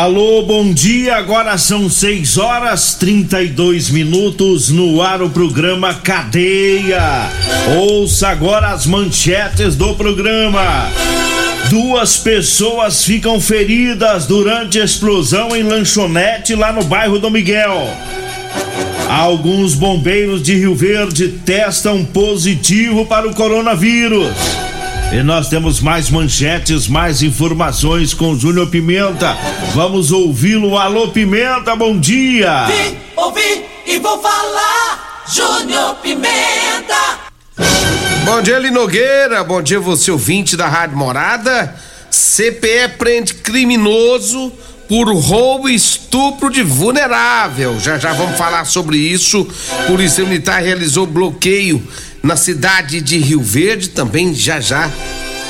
Alô, bom dia. Agora são 6 horas 32 minutos no ar o programa Cadeia. Ouça agora as manchetes do programa. Duas pessoas ficam feridas durante explosão em lanchonete lá no bairro do Miguel. Alguns bombeiros de Rio Verde testam positivo para o coronavírus. E nós temos mais manchetes, mais informações com Júnior Pimenta. Vamos ouvi-lo. Alô, Pimenta, bom dia. Vim, ouvi e vou falar. Júnior Pimenta. Bom dia, Linogueira. Bom dia, você ouvinte da Rádio Morada. CPE prende criminoso por roubo e estupro de vulnerável. Já já vamos falar sobre isso. Polícia Militar realizou bloqueio na cidade de Rio Verde, também já já.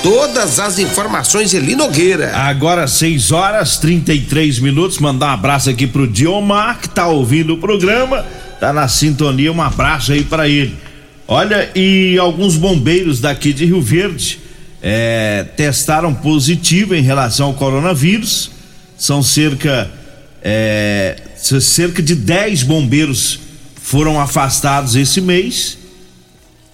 Todas as informações Eli Nogueira. Agora 6 horas 33 minutos. Mandar um abraço aqui pro Diomar, que tá ouvindo o programa, tá na sintonia. Um abraço aí para ele. Olha, e alguns bombeiros daqui de Rio Verde é, testaram positivo em relação ao coronavírus. São cerca é, cerca de 10 bombeiros foram afastados esse mês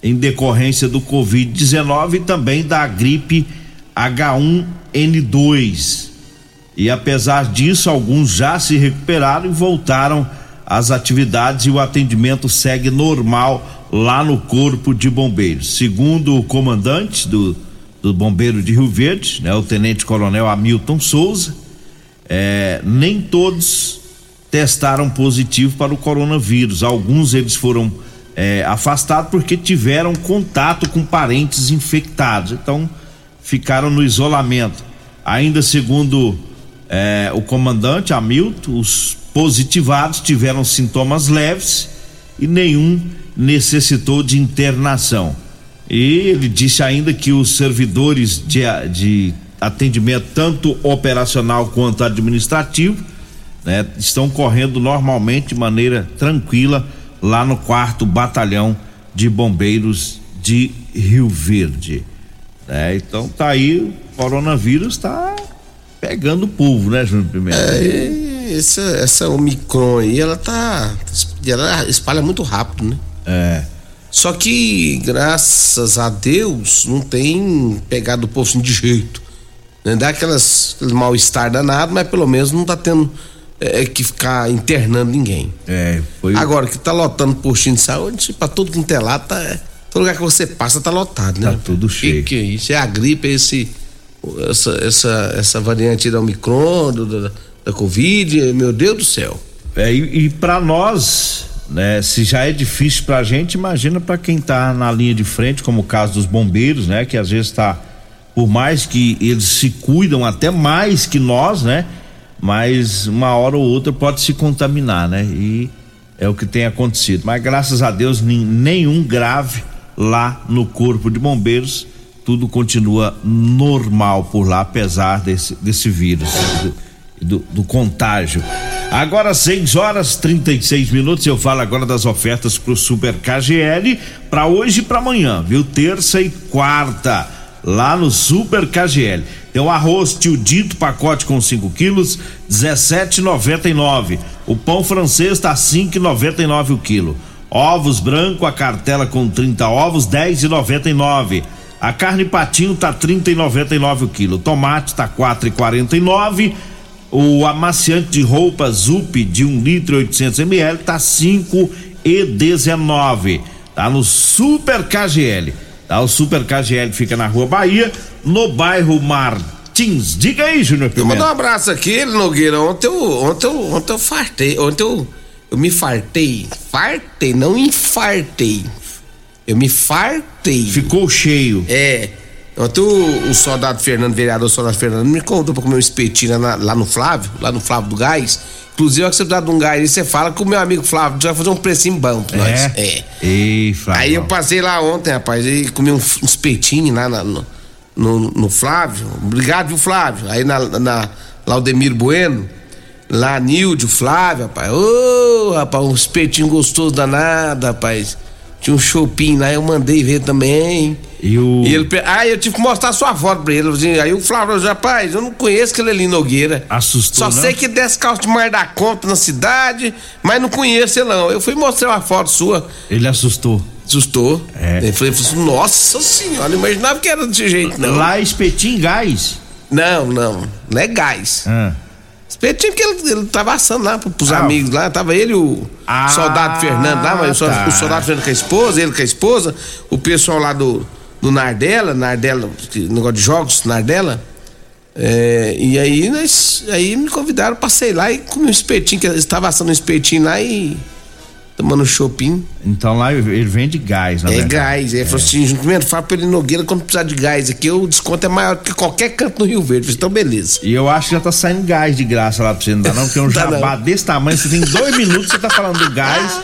em decorrência do Covid-19 e também da gripe H1N2. E apesar disso, alguns já se recuperaram e voltaram às atividades e o atendimento segue normal lá no Corpo de Bombeiros. Segundo o comandante do, do Bombeiro de Rio Verde, né, o Tenente Coronel Hamilton Souza, é, nem todos testaram positivo para o coronavírus. Alguns eles foram é, afastado porque tiveram contato com parentes infectados, então ficaram no isolamento. Ainda segundo é, o comandante Hamilton, os positivados tiveram sintomas leves e nenhum necessitou de internação. E ele disse ainda que os servidores de, de atendimento, tanto operacional quanto administrativo, né, estão correndo normalmente de maneira tranquila lá no quarto batalhão de bombeiros de Rio Verde. É, então tá aí, o coronavírus tá pegando o povo, né, Júnior Pimenta? É, essa, essa Omicron aí, ela tá. Ela espalha muito rápido, né? É. Só que, graças a Deus, não tem pegado o povo assim de jeito. Né? Dá aquelas, aquele mal-estar danado, mas pelo menos não tá tendo é, que ficar internando ninguém. É, foi. Agora, que tá lotando postinho de saúde, pra tudo quanto é lá, tá. Todo lugar que você passa tá lotado, né? Tá tudo cheio. Que que é isso? É a gripe, é esse. Essa, essa, essa variante da Omicron, do, da, da Covid, meu Deus do céu. É, e, e para nós, né, se já é difícil pra gente, imagina para quem tá na linha de frente, como o caso dos bombeiros, né, que às vezes tá por mais que eles se cuidam até mais que nós, né? Mas uma hora ou outra pode se contaminar, né? E é o que tem acontecido. Mas graças a Deus, nenhum grave lá no Corpo de Bombeiros. Tudo continua normal por lá, apesar desse, desse vírus, do, do, contágio. Agora 6 horas 36 minutos. Eu falo agora das ofertas pro Super KGL para hoje e para amanhã, viu? Terça e quarta, lá no Super KGL. Tem o arroz tio dito, pacote com 5 quilos, 17,99. O pão francês tá 5,99 o quilo. Ovos branco, a cartela com 30 ovos, 10,99. A carne patinho tá 30,99 o quilo. Tomate tá 4,49. O amaciante de roupa Zup de 1 litro e 800 ml tá 5,19. Tá no Super KGL. Tá? O Super KGL fica na Rua Bahia, no bairro Martins. Diga aí, Júnior Eu mando um abraço aqui, Nogueira. Ontem eu, ontem eu, ontem eu fartei. Ontem eu, eu me fartei. Fartei, não infartei. Eu me fartei. Ficou cheio. É. Ontem o, o soldado Fernando, vereador soldado Fernando, me contou pra comer um espetinho lá, lá no Flávio, lá no Flávio do Gás. Inclusive, se você precisar de um gás aí, você fala com o meu amigo Flávio, já vai fazer um precinho bom pra nós. É? É. Ei, Flávio. Aí eu passei lá ontem, rapaz, e comi um, uns peitinhos lá na- no, no, no Flávio. Obrigado, viu, Flávio? Aí na, na Laudemiro Bueno, lá Nilde, o Flávio, rapaz. Ô, rapaz, uns peitinhos gostosos danado, rapaz. Tinha um shopping lá, eu mandei ver também. E o. E ele, aí eu tive que mostrar sua foto pra ele. assim, Aí o Flávio, falou, rapaz, eu não conheço aquele ali Nogueira. Assustou, Só não? sei que desce calço de mais da conta na cidade, mas não conheço ele não. Eu fui mostrar uma foto sua. Ele assustou. Assustou. É. Ele falou assim, nossa senhora, não imaginava que era desse jeito, não. Lá espetinho em gás. Não, não. Não é gás. Ah. Espetinho que ele, ele tava assando lá pro- pros Ah. amigos lá. Tava ele e o Ah, soldado Fernando lá, mas tá. o soldado Fernando com a esposa, ele com a esposa, o pessoal lá do, do Nardella, Nardella, negócio de jogos, Nardella. É, e aí nós, aí me convidaram, passei lá e comi um espetinho, que eles estavam assando um espetinho lá e tomando shopping. Então lá ele vende gás, na É verdade. gás. Aí falou assim: primeiro fala pra ele Nogueira quando precisar de gás aqui, o desconto é maior que qualquer canto no Rio Verde. Então, beleza. E eu acho que já tá saindo gás de graça lá pra você, não dá não? Porque um jabá desse tamanho, você tem dois minutos, você tá falando do gás.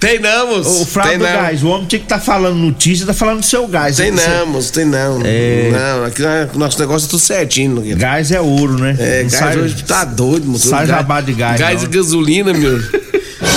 Tem não, moço. O tem do não. gás, o homem tinha que estar tá falando notícia, tá falando do seu gás. Tem não, moço, tem não. É. Não, aqui o nosso negócio é tudo certinho, Nogueira. Gás é ouro, né? É, Não gás sai- hoje tá doido, moço. sai jabá de gás, Gás não. e gasolina, meu.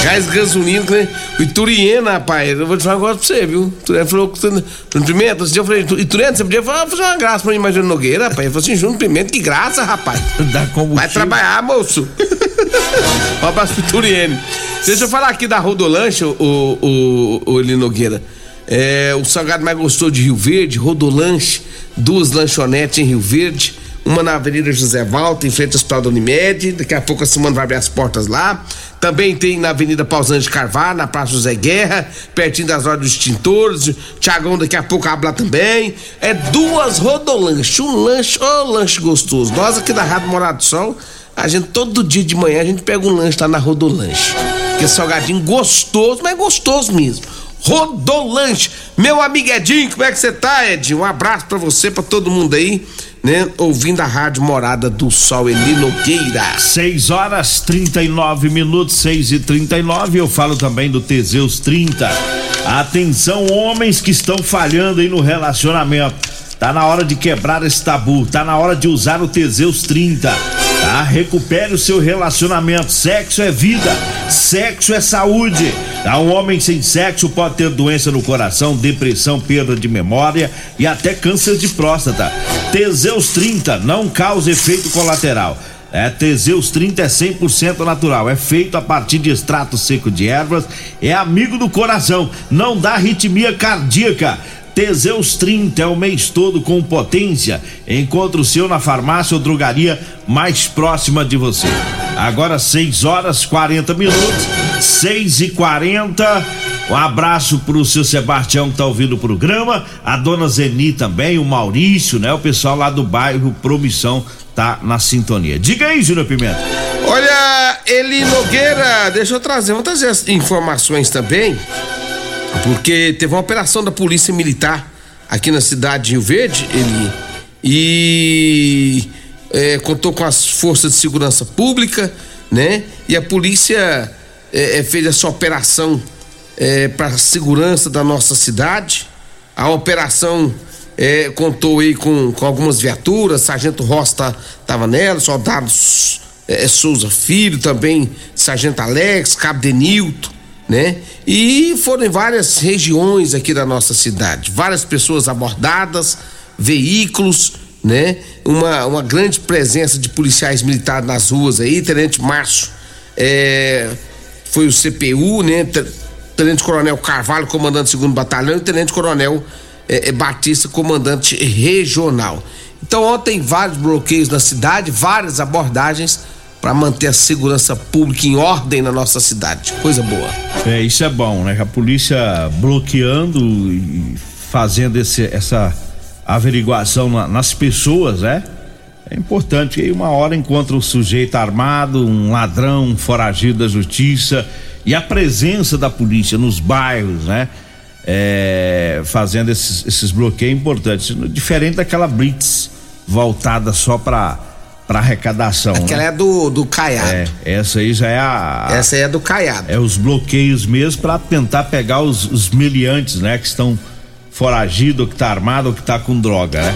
gás gasolina, né? o Ituriena, rapaz, eu vou te falar um negócio pra você, viu? Ele falou que Júnior Pimenta, eu falei, Ituriena, você podia falar, fazer uma graça pra mim, mas Nogueira, rapaz. Ele falou assim, Júnior Pimenta, que graça, rapaz. Dá combustível. Vai trabalhar, moço. um abraço pro Turiene. Deixa eu falar aqui da Rodolanche, o, o, o Eli Nogueira. É, o salgado mais gostoso de Rio Verde, Rodolanche, duas lanchonetes em Rio Verde, uma na Avenida José Valta, em frente ao Hospital da Unimed. Daqui a pouco a semana vai abrir as portas lá. Também tem na Avenida Pausante Carvalho, na Praça José Guerra, pertinho das horas dos extintores. Tiagão daqui a pouco abre lá também. É duas rodolanches, um lanche, ô lanche gostoso. Nós aqui da Rádio Morado do Sol, a gente todo dia de manhã a gente pega um lanche lá na Rodolanche. Que é salgadinho gostoso, mas é gostoso mesmo. Rodolanche. Meu amigo Edinho, como é que você tá, Edinho? Um abraço pra você, pra todo mundo aí, né? Ouvindo a Rádio Morada do Sol, Eli Nogueira. 6 horas 39 minutos, 6 e 39 Eu falo também do Teseus 30. Atenção, homens que estão falhando aí no relacionamento. Tá na hora de quebrar esse tabu, tá na hora de usar o Teseus 30. Tá? Recupere o seu relacionamento. Sexo é vida, sexo é saúde. Tá? Um homem sem sexo pode ter doença no coração, depressão, perda de memória e até câncer de próstata. Teseus 30 não causa efeito colateral. É, Teseus 30 é 100% natural, é feito a partir de extrato seco de ervas, é amigo do coração, não dá arritmia cardíaca. Teseus 30 é o mês todo com potência. Encontre o seu na farmácia ou drogaria mais próxima de você. Agora 6 horas 40 minutos, 6 e 40 Um abraço pro seu Sebastião que tá ouvindo o programa, a dona Zeni também, o Maurício, né? O pessoal lá do bairro Promissão tá na sintonia. Diga aí, Júnior Pimenta. Olha, Eli Nogueira, deixa eu trazer, vou trazer as informações também, porque teve uma operação da Polícia Militar aqui na cidade de Rio Verde, Eli, e é, contou com as forças de segurança pública, né? E a polícia é, é, fez essa operação para a segurança da nossa cidade. A operação é, contou aí com, com algumas viaturas, Sargento Rosta estava nela, soldados é, Souza Filho, também Sargento Alex, Cabo Denilton, né? E foram em várias regiões aqui da nossa cidade, várias pessoas abordadas, veículos, né? Uma, uma grande presença de policiais militares nas ruas aí, Tenente Márcio é, foi o CPU, né? Te- Tenente Coronel Carvalho, comandante do segundo batalhão, e Tenente Coronel é, é, Batista, comandante regional. Então ontem vários bloqueios na cidade, várias abordagens para manter a segurança pública em ordem na nossa cidade. Coisa boa. É, isso é bom, né? A polícia bloqueando e fazendo esse, essa averiguação na- nas pessoas, né? É importante. E uma hora encontra o sujeito armado, um ladrão, um foragido da justiça e a presença da polícia nos bairros, né? É, fazendo esses, esses bloqueios importantes. Diferente daquela blitz voltada só para para arrecadação. Aquela né? é do, do Caiado. É, essa aí já é a. Essa aí é do Caiado. É os bloqueios mesmo para tentar pegar os, os meliantes, né? Que estão foragidos, que tá armado que tá com droga, né?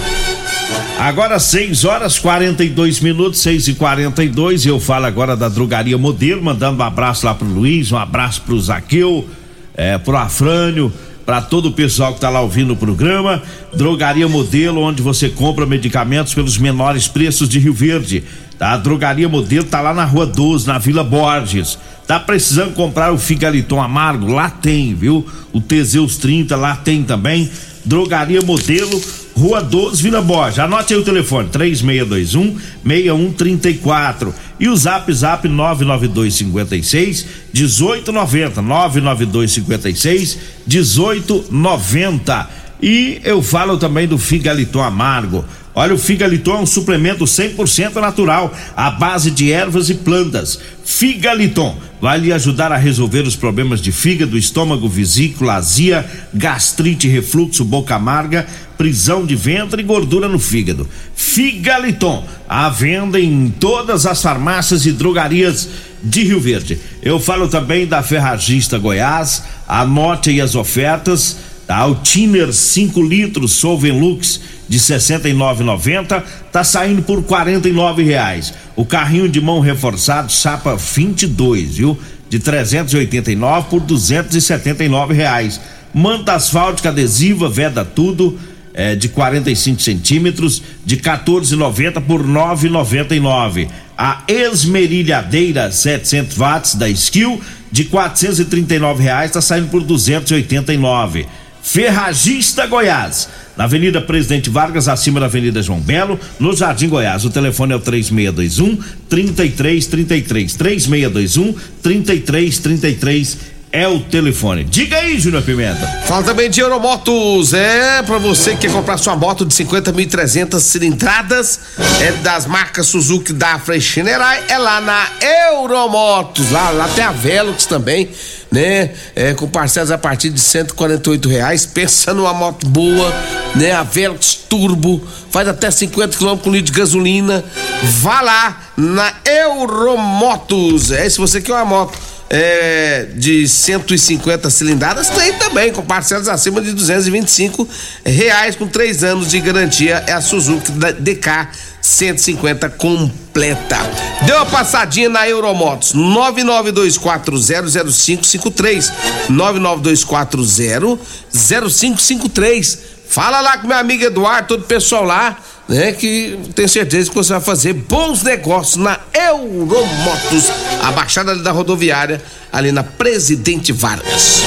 Agora 6 horas 42 minutos, 6 e 42 eu falo agora da drogaria modelo, mandando um abraço lá pro Luiz, um abraço pro Zaqueu, é, pro Afrânio, para todo o pessoal que tá lá ouvindo o programa. Drogaria Modelo, onde você compra medicamentos pelos menores preços de Rio Verde. Tá? A Drogaria Modelo tá lá na Rua 12, na Vila Borges. Tá precisando comprar o Figaliton Amargo? Lá tem, viu? O Teseus 30 lá tem também. Drogaria Modelo, Rua 12, Vila Borges. Anote aí o telefone: 3621 6134. E o zap zap 99256 1890. 99256 1890. E eu falo também do Figaliton Amargo. Olha, o Figaliton é um suplemento 100% natural, à base de ervas e plantas. Figaliton vai lhe ajudar a resolver os problemas de fígado, estômago, vesícula, azia, gastrite, refluxo, boca amarga, prisão de ventre e gordura no fígado. Figaliton, à venda em todas as farmácias e drogarias de Rio Verde. Eu falo também da Ferragista Goiás, anote aí as ofertas. Tá? O Tiner 5 litros Solvenlux de 69,90 tá saindo por R$ reais. O carrinho de mão reforçado Sapa 22, viu? De 389 por R$ reais. Manta asfáltica adesiva Veda Tudo é, de 45 centímetros de 14,90 por 9,99. A esmerilhadeira 700 watts da Skill de 439 reais está saindo por 289. Ferragista Goiás, na Avenida Presidente Vargas, acima da Avenida João Belo, no Jardim Goiás. O telefone é o 3621 3333. 3621 3333 é o telefone. Diga aí, Júnior Pimenta. Fala também de Euromotos. É para você que quer comprar sua moto de 50.300 cilindradas, é das marcas Suzuki, Dafra e Shinerai, é lá na Euromotos. Lá, lá tem a Velox também, né? É, com parcelas a partir de 148 reais. Pensa numa moto boa, né? A Velox Turbo, faz até 50 km com litro de gasolina. Vá lá na Euromotos. É, se você quer uma moto é, de 150 cilindradas tem também, com parcelas acima de 225 reais, com três anos de garantia. É a Suzuki DK 150 completa. Deu uma passadinha na Euromotos 992400553 992400553. Fala lá com meu amigo Eduardo, todo o pessoal lá né? Que tenho certeza que você vai fazer bons negócios na Euromotos, a baixada da rodoviária, ali na Presidente Vargas.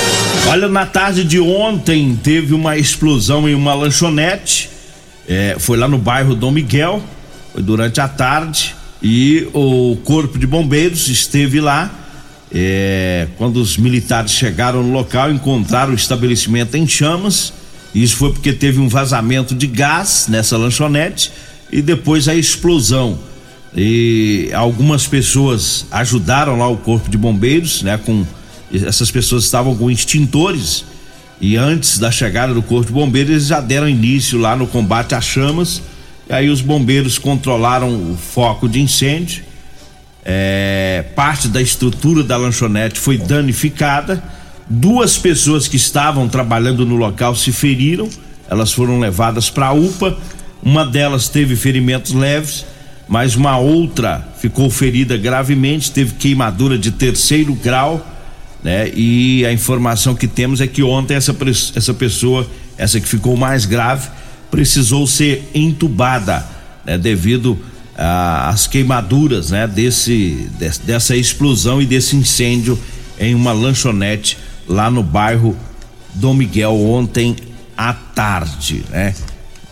Olha, na tarde de ontem teve uma explosão em uma lanchonete, é, foi lá no bairro Dom Miguel, foi durante a tarde, e o corpo de bombeiros esteve lá. É, quando os militares chegaram no local, encontraram o estabelecimento em chamas isso foi porque teve um vazamento de gás nessa lanchonete e depois a explosão. E algumas pessoas ajudaram lá o corpo de bombeiros, né? Com essas pessoas estavam com extintores e antes da chegada do corpo de bombeiros eles já deram início lá no combate às chamas. E aí os bombeiros controlaram o foco de incêndio. É, parte da estrutura da lanchonete foi danificada Duas pessoas que estavam trabalhando no local se feriram, elas foram levadas para a UPA. Uma delas teve ferimentos leves, mas uma outra ficou ferida gravemente, teve queimadura de terceiro grau, né? E a informação que temos é que ontem essa, essa pessoa, essa que ficou mais grave, precisou ser entubada, né? Devido às queimaduras, né? Desse, dessa explosão e desse incêndio em uma lanchonete lá no bairro Dom Miguel ontem à tarde, né?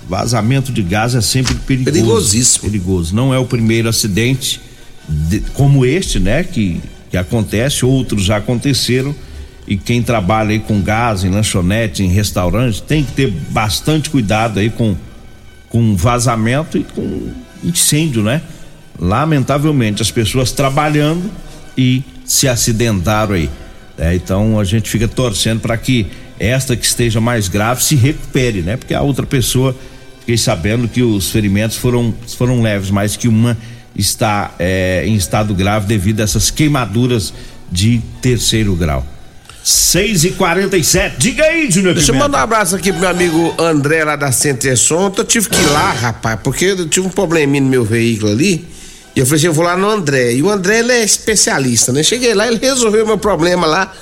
Vazamento de gás é sempre perigoso. Perigosíssimo. Perigoso. Não é o primeiro acidente de, como este, né? Que, que acontece, outros já aconteceram. E quem trabalha aí com gás em lanchonete, em restaurante, tem que ter bastante cuidado aí com, com vazamento e com incêndio, né? Lamentavelmente, as pessoas trabalhando e se acidentaram aí. É, então a gente fica torcendo para que esta que esteja mais grave se recupere, né? Porque a outra pessoa, fiquei sabendo que os ferimentos foram, foram leves, mas que uma está é, em estado grave devido a essas queimaduras de terceiro grau. 6 e 47 diga aí, Júnior Deixa eu mandar um abraço aqui pro meu amigo André lá da Centesson. Eu tive que ir lá, rapaz, porque eu tive um probleminha no meu veículo ali. E eu falei assim, eu vou lá no André. E o André, ele é especialista, né? Cheguei lá, ele resolveu meu problema lá.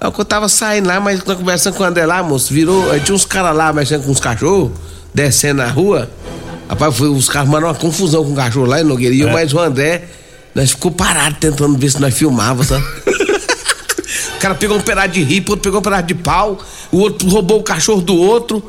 Aí eu tava saindo lá, mas conversando com o André lá, moço, virou. Tinha uns caras lá mexendo com os cachorros, descendo na rua. Rapaz, foi, os caras mandaram uma confusão com o cachorro lá em Nogueira. E é. mais o André, nós ficou parado tentando ver se nós filmava, sabe? o cara pegou um pedaço de ripa, outro pegou um pedaço de pau, o outro roubou o cachorro do outro.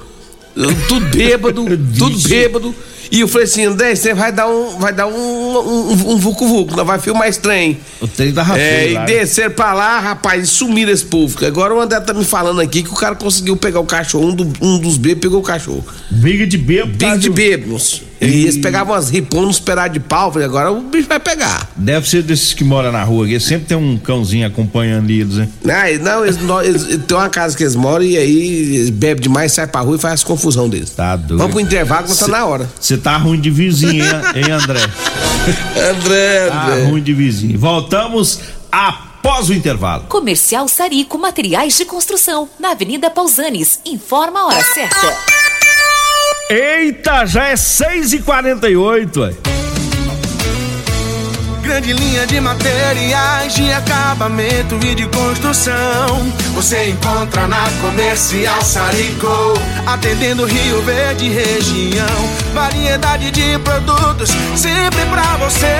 Tudo bêbado, tudo bêbado. E eu falei assim, André, você vai dar um, vai dar um, um, um vucu vucu, vai filmar estranho. O trem da Rafael. É, e descer pra lá, rapaz, e sumiram esse povo. Agora o André tá me falando aqui que o cara conseguiu pegar o cachorro, um, do, um dos bebês pegou o cachorro. Briga de bêbado. Briga de bêbados. E, e eles pegavam umas riponas, uns pedaços de pau, falei, agora o bicho vai pegar. Deve ser desses que moram na rua, que sempre tem um cãozinho acompanhando eles, hein? Não, eles, não eles, eles, tem uma casa que eles moram e aí eles bebem demais, sai pra rua e faz confusão deles. Tá doido. Vamos pro intervalo, que tá na hora. Você tá ruim de vizinho, hein, André? André, tá André. Tá ruim de vizinho. Voltamos após o intervalo. Comercial Sarico Materiais de Construção, na Avenida Pausanes. Informa a hora certa. Eita, já é 6 e 48 Grande linha de materiais de acabamento e de construção. Você encontra na Comercial Sarico, atendendo Rio Verde região. Variedade de produtos sempre pra você.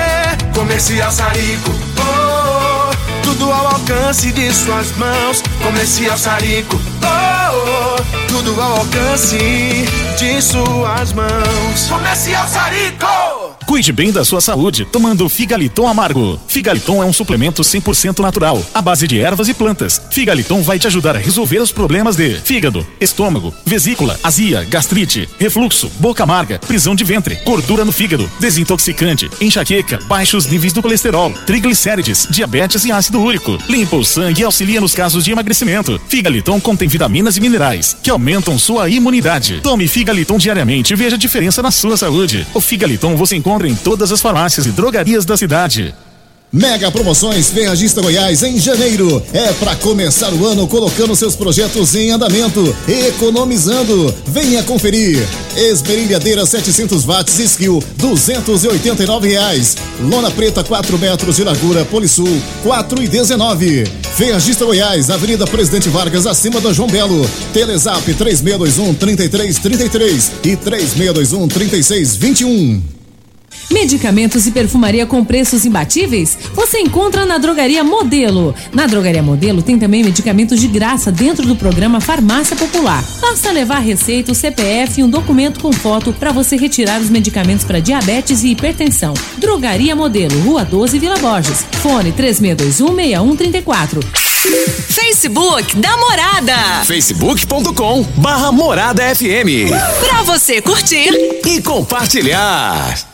Comercial Sarico, oh, oh, tudo ao alcance de suas mãos. Comercial Sarico, oh, oh tudo ao alcance de suas mãos. Comercial Sarico! Cuide bem da sua saúde tomando Figaliton Amargo. Figaliton é um suplemento 100% natural, à base de ervas e plantas. Figaliton vai te ajudar a resolver os problemas de fígado, estômago, vesícula, azia, gastrite, refluxo, boca amarga, prisão de ventre, gordura no fígado, desintoxicante, enxaqueca, baixos níveis do colesterol, triglicérides, diabetes e ácido úrico. Limpa o sangue e auxilia nos casos de emagrecimento. Figaliton contém vitaminas e minerais que aumentam sua imunidade. Tome Figaliton diariamente e veja a diferença na sua saúde. O Figaliton você encontra em todas as farmácias e drogarias da cidade. Mega Promoções Ferragista Goiás em janeiro. É para começar o ano colocando seus projetos em andamento, economizando. Venha conferir. Esmerilhadeira 700 watts Skill, 289 reais. Lona preta 4 metros de largura Polisul, 4 e 19. Ferragista Goiás, Avenida Presidente Vargas, acima da João Belo. Telezap 3621 3333 e 3621 3621. Medicamentos e perfumaria com preços imbatíveis? Você encontra na Drogaria Modelo. Na Drogaria Modelo tem também medicamentos de graça dentro do programa Farmácia Popular. Basta levar receita, o CPF e um documento com foto para você retirar os medicamentos para diabetes e hipertensão. Drogaria Modelo, Rua 12, Vila Borges. Fone 36216134. Facebook da Morada. Facebook.com barra Morada FM. Pra você curtir e compartilhar.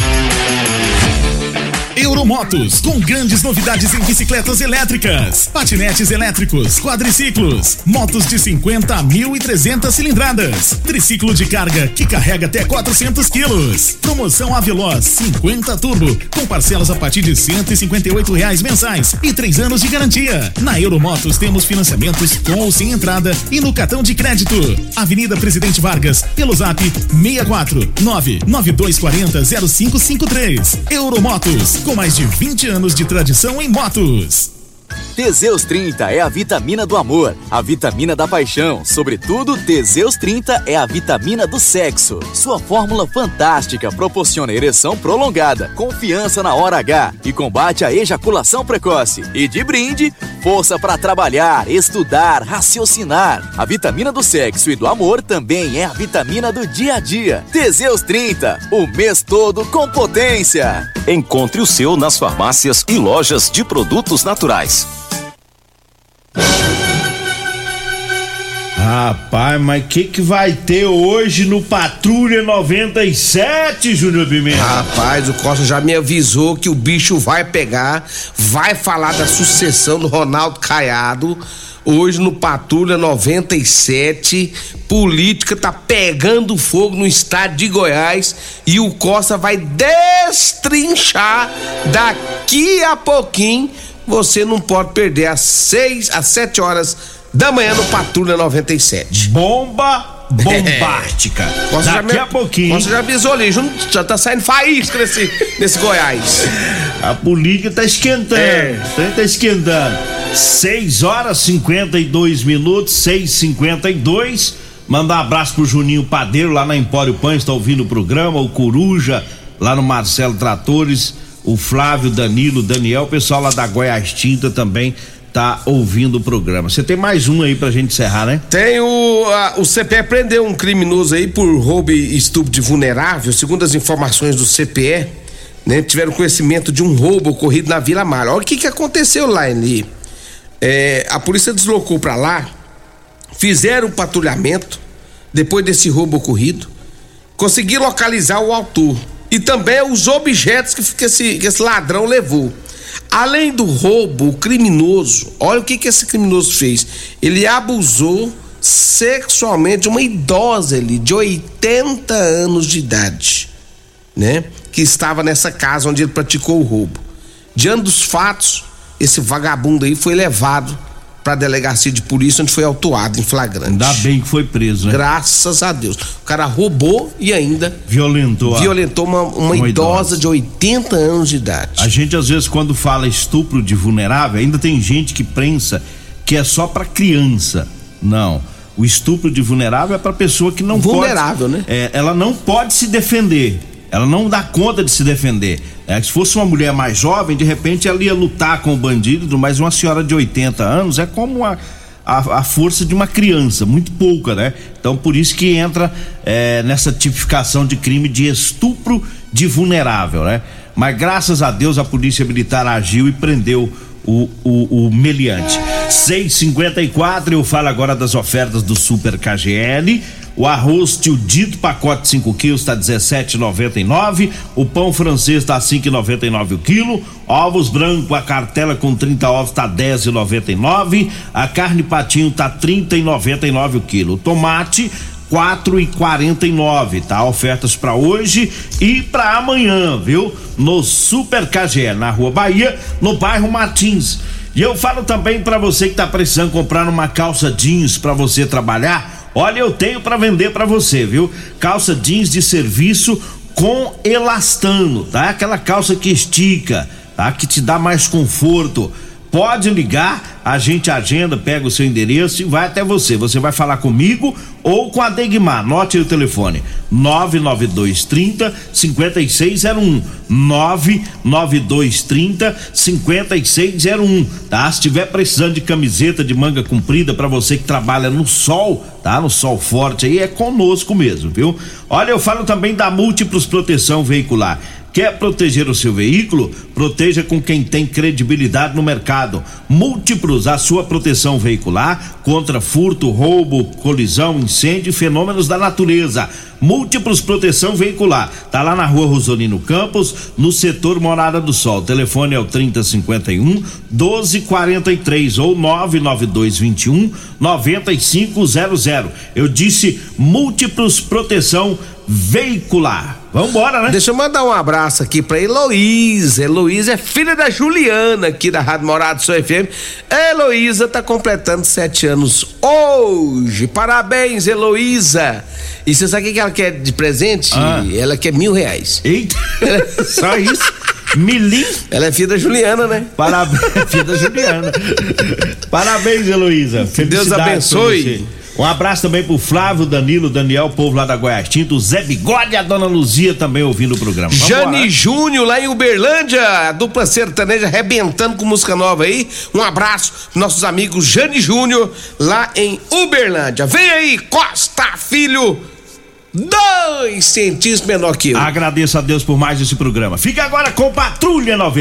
Euromotos, com grandes novidades em bicicletas elétricas, patinetes elétricos, quadriciclos, motos de 50 a 1.300 cilindradas, triciclo de carga que carrega até 400 quilos. Promoção Aveloz 50 Turbo, com parcelas a partir de 158 reais mensais e três anos de garantia. Na Euromotos temos financiamentos com ou sem entrada e no cartão de crédito. Avenida Presidente Vargas, pelo zap 64 99240 0553. Euromotos com mais de 20 anos de tradição em motos. Teseus 30 é a vitamina do amor, a vitamina da paixão. Sobretudo, Teseus 30 é a vitamina do sexo. Sua fórmula fantástica proporciona ereção prolongada, confiança na hora H e combate a ejaculação precoce. E de brinde, força para trabalhar, estudar, raciocinar. A vitamina do sexo e do amor também é a vitamina do dia a dia. Teseus 30, o mês todo com potência. Encontre o seu nas farmácias e lojas de produtos naturais. Rapaz, mas o que, que vai ter hoje no Patrulha 97, Júnior Pimenta? Rapaz, o Costa já me avisou que o bicho vai pegar, vai falar da sucessão do Ronaldo Caiado. Hoje no Patrulha 97, política tá pegando fogo no estado de Goiás e o Costa vai destrinchar daqui a pouquinho. Você não pode perder às seis, às sete horas da manhã no Patrulha 97. Bomba bombástica. Já Daqui me- a pouquinho. Você já avisou ali, já tá saindo faísca nesse, nesse Goiás. A política tá esquentando. É. Trem tá esquentando. 6 horas 52 minutos, 6 52 Mandar um abraço pro Juninho Padeiro lá na Empório Pães, tá ouvindo o programa, o Coruja, lá no Marcelo Tratores, o Flávio, Danilo, Daniel, o pessoal lá da Goiás Tinta também tá ouvindo o programa. Você tem mais um aí pra gente encerrar, né? Tem o. a- o CPE prendeu um criminoso aí por roubo e estupro de vulnerável. Segundo as informações do CPE, né? Tiveram conhecimento de um roubo ocorrido na Vila Mar. Olha o que, que aconteceu lá ali. É, a polícia deslocou pra lá, fizeram o patrulhamento depois desse roubo ocorrido, conseguiram localizar o autor e também os objetos que, que esse, que esse ladrão levou. Além do roubo, o criminoso, olha o que, que esse criminoso fez. Ele abusou sexualmente de uma idosa ali, de 80 anos de idade, né? Que estava nessa casa onde ele praticou o roubo. Diante dos fatos, esse vagabundo aí foi levado para a delegacia de polícia, onde foi autuado em flagrante. Ainda bem que foi preso, né? Graças a Deus. O cara roubou e ainda Violentou. violentou uma, uma Uma idosa idosa. de 80 anos de idade. A gente às vezes quando fala estupro de vulnerável, ainda tem gente que pensa que é só pra criança. Não. O estupro de vulnerável é pra pessoa que não Vulnerável, pode, né? É, ela não pode se defender. Ela não dá conta de se defender. É, se fosse uma mulher mais jovem, de repente ela ia lutar com o bandido, mas uma senhora de 80 anos é como a, a, força de uma criança, muito pouca, né? Então por isso que entra é, nessa tipificação de crime de estupro de vulnerável, né? Mas graças a Deus a polícia militar agiu e prendeu o, o, o meliante. 6,54, eu falo agora das ofertas do Super KGL. O arroz tio dito, pacote 5 quilos, tá 17,99. O pão francês tá 5,99 o quilo. Ovos branco, a cartela com 30 ovos tá 10,99. A carne patinho tá 30,99 o quilo. O tomate quatro e quarenta e nove, tá? Ofertas para hoje e para amanhã, viu? No Super KGL, na Rua Bahia, no bairro Martins. E eu falo também para você que tá precisando comprar uma calça jeans para você trabalhar. Olha, eu tenho para vender para você, viu? Calça jeans de serviço com elastano, tá? Aquela calça que estica, tá? Que te dá mais conforto. Pode ligar, a gente agenda, pega o seu endereço e vai até você. Você vai falar comigo ou com a Degmar. Anote aí o telefone: 99230 5601. 99230 5601. Tá? Se tiver precisando de camiseta de manga comprida para você que trabalha no sol, tá? No sol forte aí, é conosco mesmo, viu? Olha, eu falo também da Múltiplos Proteção Veicular. Quer proteger o seu veículo? Proteja com quem tem credibilidade no mercado. Múltiplos, a sua proteção veicular contra furto, roubo, colisão, incêndio e fenômenos da natureza. Múltiplos Proteção Veicular. Tá lá na rua Rosolino Campos, no setor Morada do Sol. O telefone é o 3051 1243 ou 99221 9500. Eu disse Múltiplos Proteção Veicular. Vambora, né? Deixa eu mandar um abraço aqui pra Heloísa. Heloísa é filha da Juliana aqui da Rádio Morado Sou FM. Heloísa tá completando sete anos hoje. Parabéns, Heloísa. E você sabe o que ela quer de presente? Ah. Ela quer mil reais. Eita, só isso? Milim. Ela é filha da Juliana, né? Parabéns, filha da Juliana. Parabéns, Heloísa. Que Deus abençoe. Um abraço também pro Flávio, Danilo, Daniel, o povo lá da Goiás Tinto, o Zé Bigode e a Dona Luzia também ouvindo o programa. Vambora. Jane Júnior lá em Uberlândia, a dupla sertaneja arrebentando com música nova aí. Um abraço nossos amigos Jane Júnior lá em Uberlândia. Vem aí, Costa Filho, dois centímetros menor que eu. Agradeço a Deus por mais esse programa. Fica agora com Patrulha 90.